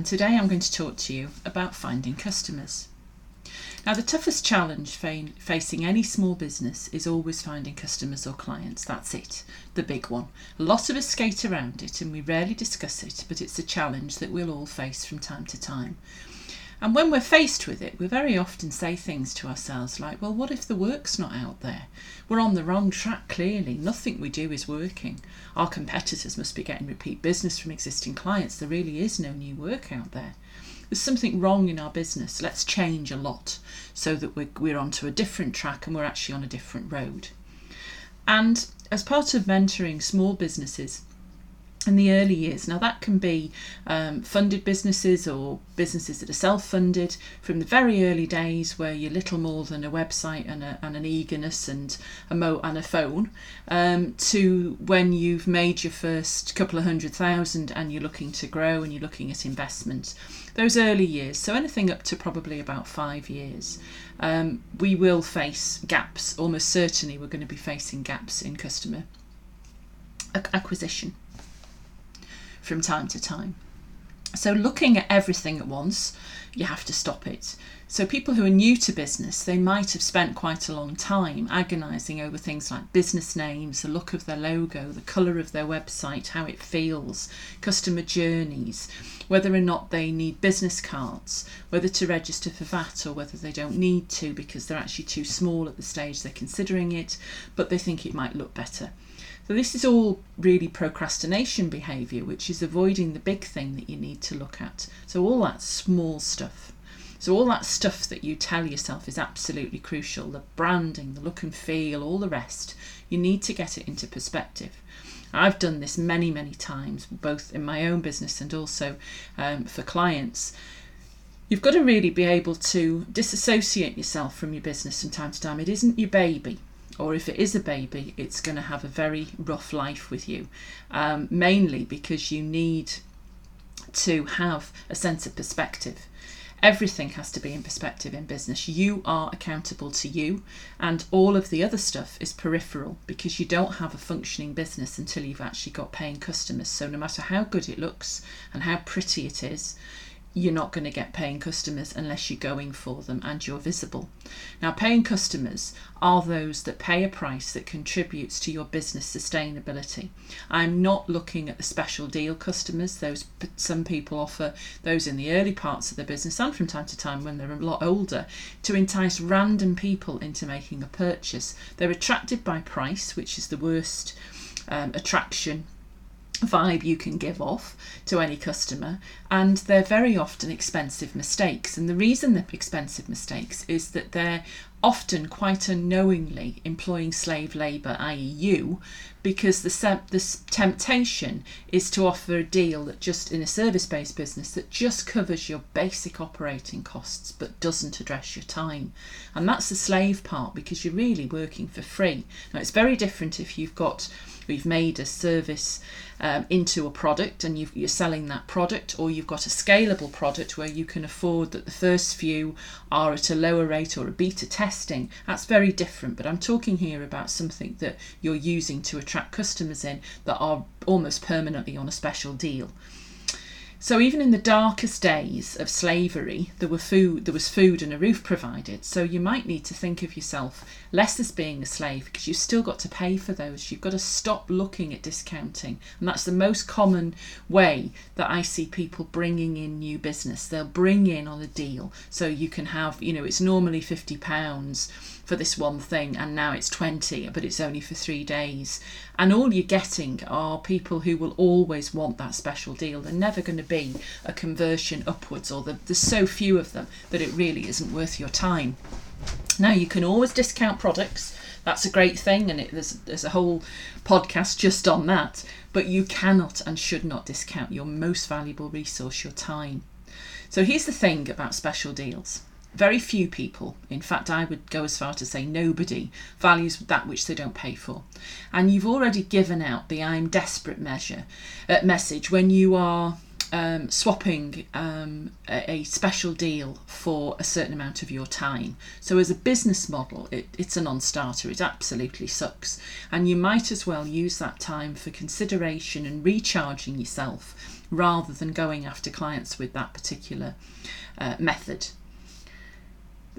and today I'm going to talk to you about finding customers. Now, the toughest challenge facing any small business is always finding customers or clients. That's it, the big one. A lot of us skate around it and we rarely discuss it, but it's a challenge that we'll all face from time to time. And when we're faced with it, we very often say things to ourselves like, well, what if the work's not out there? We're on the wrong track, clearly. Nothing we do is working. Our competitors must be getting repeat business from existing clients. There really is no new work out there. There's something wrong in our business. Let's change a lot so that we're, we're onto a different track and we're actually on a different road. And as part of mentoring small businesses, in the early years. Now, that can be um, funded businesses or businesses that are self funded from the very early days where you're little more than a website and, a, and an eagerness and a, mo- and a phone um, to when you've made your first couple of hundred thousand and you're looking to grow and you're looking at investment. Those early years, so anything up to probably about five years, um, we will face gaps. Almost certainly, we're going to be facing gaps in customer acquisition from time to time. So, looking at everything at once, you have to stop it. So, people who are new to business, they might have spent quite a long time agonising over things like business names, the look of their logo, the colour of their website, how it feels, customer journeys, whether or not they need business cards, whether to register for VAT or whether they don't need to because they're actually too small at the stage they're considering it, but they think it might look better. So, this is all really procrastination behaviour, which is avoiding the big thing that you need to look at. So, all that small stuff. So, all that stuff that you tell yourself is absolutely crucial the branding, the look and feel, all the rest, you need to get it into perspective. I've done this many, many times, both in my own business and also um, for clients. You've got to really be able to disassociate yourself from your business from time to time. It isn't your baby or if it is a baby, it's going to have a very rough life with you, um, mainly because you need to have a sense of perspective. Everything has to be in perspective in business. You are accountable to you, and all of the other stuff is peripheral because you don't have a functioning business until you've actually got paying customers. So, no matter how good it looks and how pretty it is, you're not going to get paying customers unless you're going for them and you're visible. Now, paying customers are those that pay a price that contributes to your business sustainability. I'm not looking at the special deal customers, those some people offer those in the early parts of the business and from time to time when they're a lot older to entice random people into making a purchase. They're attracted by price, which is the worst um, attraction vibe you can give off to any customer and they're very often expensive mistakes. And the reason they're expensive mistakes is that they're often quite unknowingly employing slave labour i.e. you because the, the temptation is to offer a deal that just in a service based business that just covers your basic operating costs but doesn't address your time. And that's the slave part because you're really working for free. Now it's very different if you've got we've made a service um, into a product and you are selling that product, or you've got a scalable product where you can afford that the first few are at a lower rate or a beta testing. That's very different, but I'm talking here about something that you're using to attract customers in that are almost permanently on a special deal. So even in the darkest days of slavery, there were food, there was food and a roof provided. So you might need to think of yourself less as being a slave because you've still got to pay for those. You've got to stop looking at discounting, and that's the most common way that I see people bringing in new business. They'll bring in on a deal, so you can have, you know, it's normally fifty pounds for this one thing and now it's 20 but it's only for three days. And all you're getting are people who will always want that special deal. They're never going to be a conversion upwards or the, there's so few of them that it really isn't worth your time. Now you can always discount products. That's a great thing and it, there's, there's a whole podcast just on that. But you cannot and should not discount your most valuable resource your time. So here's the thing about special deals very few people, in fact, I would go as far to say nobody, values that which they don't pay for. And you've already given out the I'm desperate measure uh, message when you are um, swapping um, a, a, special deal for a certain amount of your time. So, as a business model, it, it's a non starter. It absolutely sucks. And you might as well use that time for consideration and recharging yourself rather than going after clients with that particular uh, method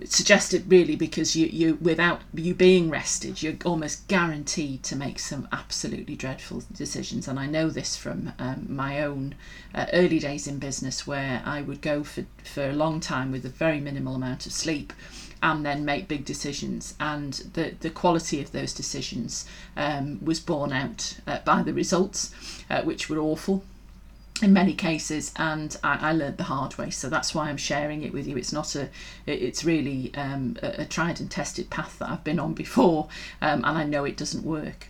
suggested really because you you without you being rested you're almost guaranteed to make some absolutely dreadful decisions. And I know this from um, my own uh, early days in business where I would go for for a long time with a very minimal amount of sleep and then make big decisions. And the the quality of those decisions um, was borne out uh, by the results uh, which were awful in many cases and I, I, learned the hard way so that's why I'm sharing it with you. It's not a it's really um, a, tried and tested path that I've been on before um, and I know it doesn't work.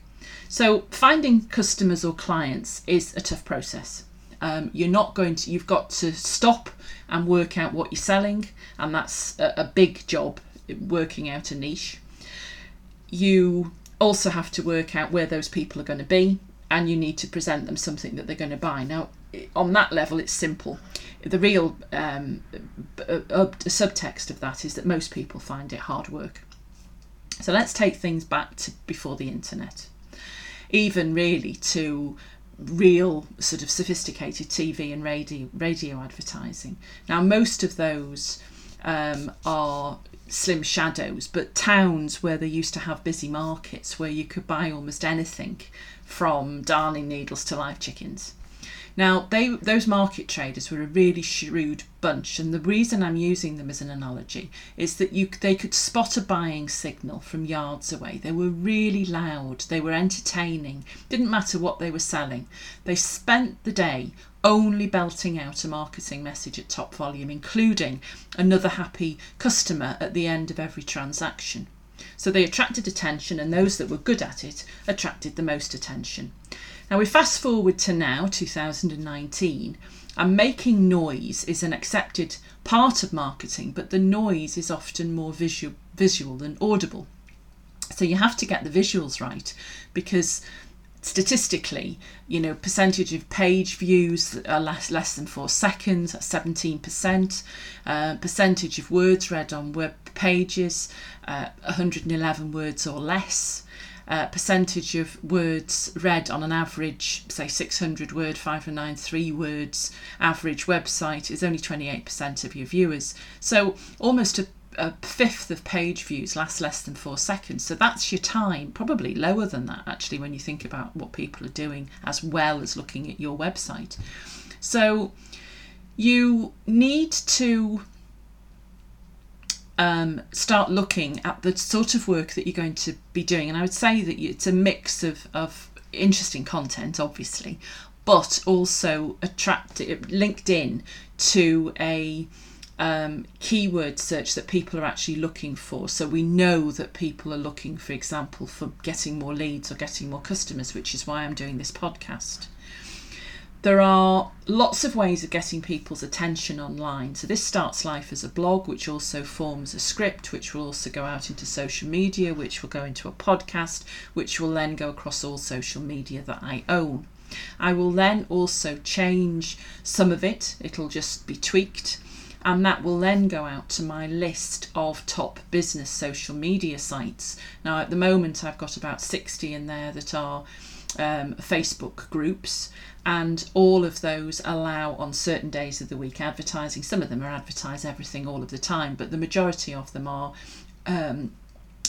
So finding customers or clients is a tough process. Um, you're not going to you've got to stop and work out what you're selling and that's a, a big job working out a niche. You also have to work out where those people are going to be and you need to present them something that they're going to buy. Now on that level, it's simple. The real um, subtext of that is that most people find it hard work. So let's take things back to before the internet, even really to real sort of sophisticated TV and radio radio advertising. Now, most of those um, are slim shadows, but towns where they used to have busy markets where you could buy almost anything from darning needles to live chickens. Now, they those market traders were a really shrewd bunch, and the reason I'm using them as an analogy is that you they could spot a buying signal from yards away. They were really loud, they were entertaining. Didn't matter what they were selling. They spent the day only belting out a marketing message at top volume, including another happy customer at the end of every transaction. So they attracted attention, and those that were good at it attracted the most attention. Now we fast forward to now, 2019, and making noise is an accepted part of marketing, but the noise is often more visual, visual than audible. So you have to get the visuals right because statistically, you know, percentage of page views are less less than four seconds, seventeen percent. Uh, percentage of words read on web pages, uh, 111 words or less uh, percentage of words read on an average, say 600 word, 593 words average website is only 28% of your viewers. So almost a, a fifth of page views last less than four seconds. So that's your time, probably lower than that actually when you think about what people are doing as well as looking at your website. So you need to um, start looking at the sort of work that you're going to be doing. And I would say that it's a mix of, of interesting content, obviously, but also attract linked in to a um, keyword search that people are actually looking for. So we know that people are looking, for example, for getting more leads or getting more customers, which is why I'm doing this podcast. There are lots of ways of getting people's attention online. So, this starts life as a blog, which also forms a script, which will also go out into social media, which will go into a podcast, which will then go across all social media that I own. I will then also change some of it, it'll just be tweaked, and that will then go out to my list of top business social media sites. Now, at the moment, I've got about 60 in there that are um, Facebook groups and all of those allow on certain days of the week advertising. Some of them are advertise everything all of the time, but the majority of them are um,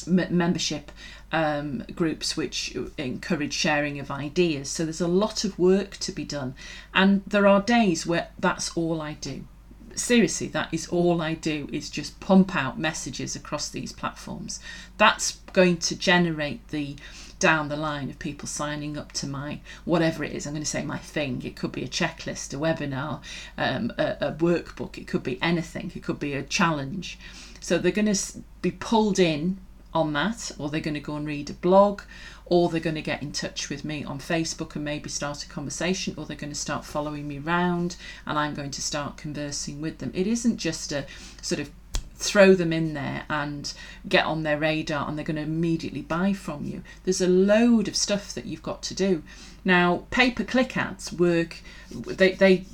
m- membership um, groups which encourage sharing of ideas. So there's a lot of work to be done, and there are days where that's all I do. Seriously, that is all I do is just pump out messages across these platforms. That's going to generate the down the line of people signing up to my whatever it is. I'm going to say my thing. It could be a checklist, a webinar, um, a, a workbook. It could be anything. It could be a challenge. So they're going to be pulled in on that, or they're going to go and read a blog, or they're going to get in touch with me on Facebook and maybe start a conversation, or they're going to start following me round and I'm going to start conversing with them. It isn't just a sort of throw them in there and get on their radar and they're going to immediately buy from you. There's a load of stuff that you've got to do. Now, pay per click ads work, they, they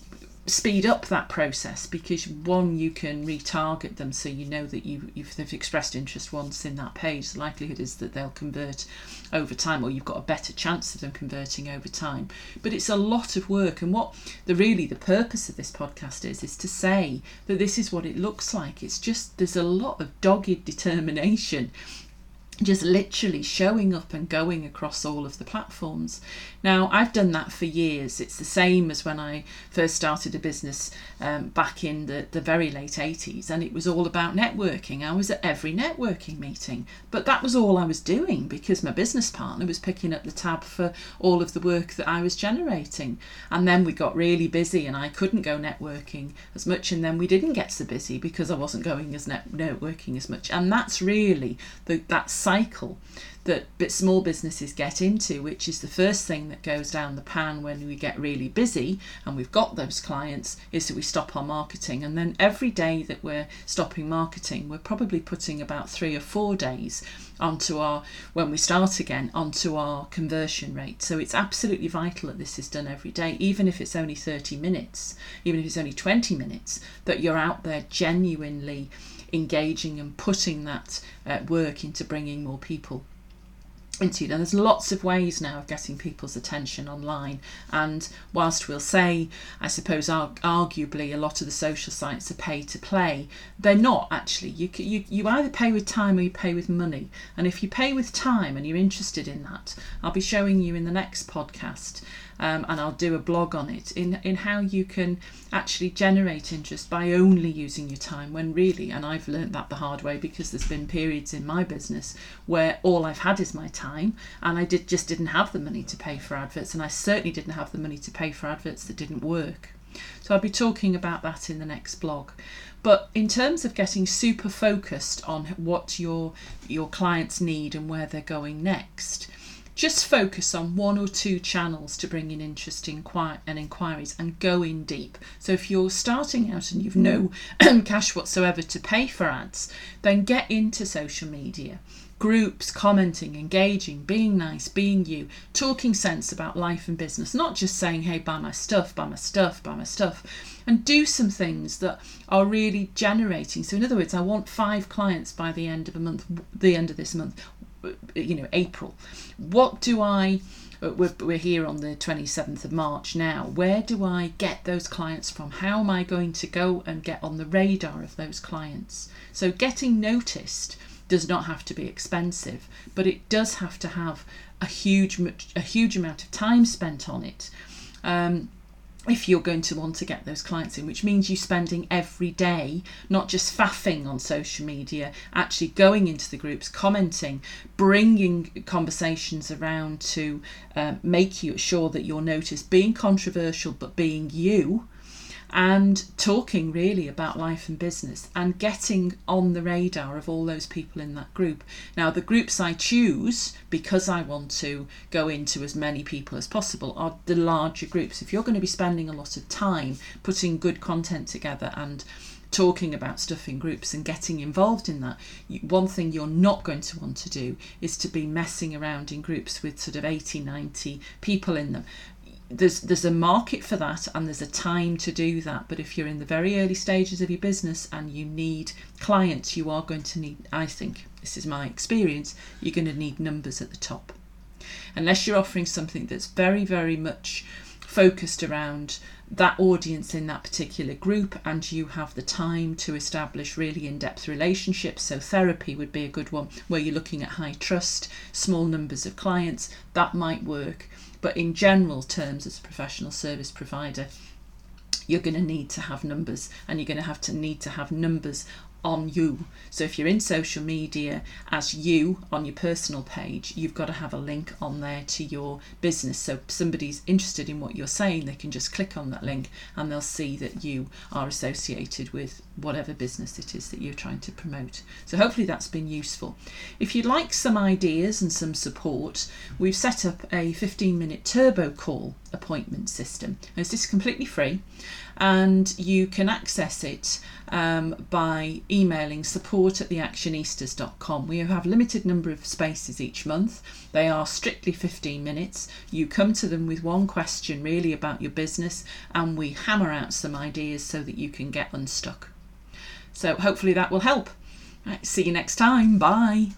speed up that process because one you can retarget them so you know that you if they've expressed interest once in that page. The likelihood is that they'll convert over time or you've got a better chance of them converting over time. But it's a lot of work and what the really the purpose of this podcast is is to say that this is what it looks like. It's just there's a lot of dogged determination just literally showing up and going across all of the platforms. Now, I've done that for years. It's the same as when I first started a business um, back in the, the very late 80s, and it was all about networking. I was at every networking meeting, but that was all I was doing because my business partner was picking up the tab for all of the work that I was generating. And then we got really busy, and I couldn't go networking as much, and then we didn't get so busy because I wasn't going as net- networking as much. And that's really the, that cycle that small businesses get into, which is the first thing that goes down the pan when we get really busy and we've got those clients, is that we stop our marketing. And then every day that we're stopping marketing, we're probably putting about three or four days onto our, when we start again, onto our conversion rate. So it's absolutely vital that this is done every day, even if it's only 30 minutes, even if it's only 20 minutes, that you're out there genuinely engaging and putting that uh, work into bringing more people into it. And there's lots of ways now of getting people's attention online. And whilst we'll say, I suppose, arguably a lot of the social sites are pay to play, they're not actually. You, you, you either pay with time or you pay with money. And if you pay with time and you're interested in that, I'll be showing you in the next podcast um, and I'll do a blog on it in, in how you can actually generate interest by only using your time when really, and I've learned that the hard way because there's been periods in my business where all I've had is my time and I did just didn't have the money to pay for adverts and I certainly didn't have the money to pay for adverts that didn't work. So I'll be talking about that in the next blog. But in terms of getting super focused on what your your clients need and where they're going next, just focus on one or two channels to bring in interest inquir- and inquiries and go in deep. So if you're starting out and you've no cash whatsoever to pay for ads, then get into social media. Groups, commenting, engaging, being nice, being you, talking sense about life and business, not just saying, hey, buy my stuff, buy my stuff, buy my stuff, and do some things that are really generating. So, in other words, I want five clients by the end of a month, the end of this month you know April. What do I? Uh, we're, we're here on the 27th of March now. Where do I get those clients from? How am I going to go and get on the radar of those clients? So getting noticed does not have to be expensive, but it does have to have a huge a huge amount of time spent on it. Um, if you're going to want to get those clients in, which means you spending every day, not just faffing on social media, actually going into the groups, commenting, bringing conversations around to uh, make you sure that you're noticed, being controversial but being you and talking really about life and business and getting on the radar of all those people in that group. Now, the groups I choose because I want to go into as many people as possible are the larger groups. If you're going to be spending a lot of time putting good content together and talking about stuff in groups and getting involved in that, one thing you're not going to want to do is to be messing around in groups with sort of 80, 90 people in them there's there's a market for that and there's a time to do that. But if you're in the very early stages of your business and you need clients you are going to need i think this is my experience you're going to need numbers at the top. Unless you're offering something that's very very much focused around that audience in that particular group and you have the time to establish really in-depth relationships. So therapy would be a good one where you're looking at high trust small numbers of clients that might work. But in general terms, as a professional service provider, you're going to need to have numbers and you're going to have to need to have numbers on you. So if you're in social media as you on your personal page, you've got to have a link on there to your business. So somebody's interested in what you're saying, they can just click on that link and they'll see that you are associated with whatever business it is that you're trying to promote. So hopefully that's been useful. If you'd like some ideas and some support, we've set up a 15 minute turbo call appointment system. And it's just completely free and you can access it um, by emailing support at theactionistas.com. We have a limited number of spaces each month. They are strictly 15 minutes. You come to them with one question really about your business, and we hammer out some ideas so that you can get unstuck. So hopefully that will help. Right, see you next time. Bye.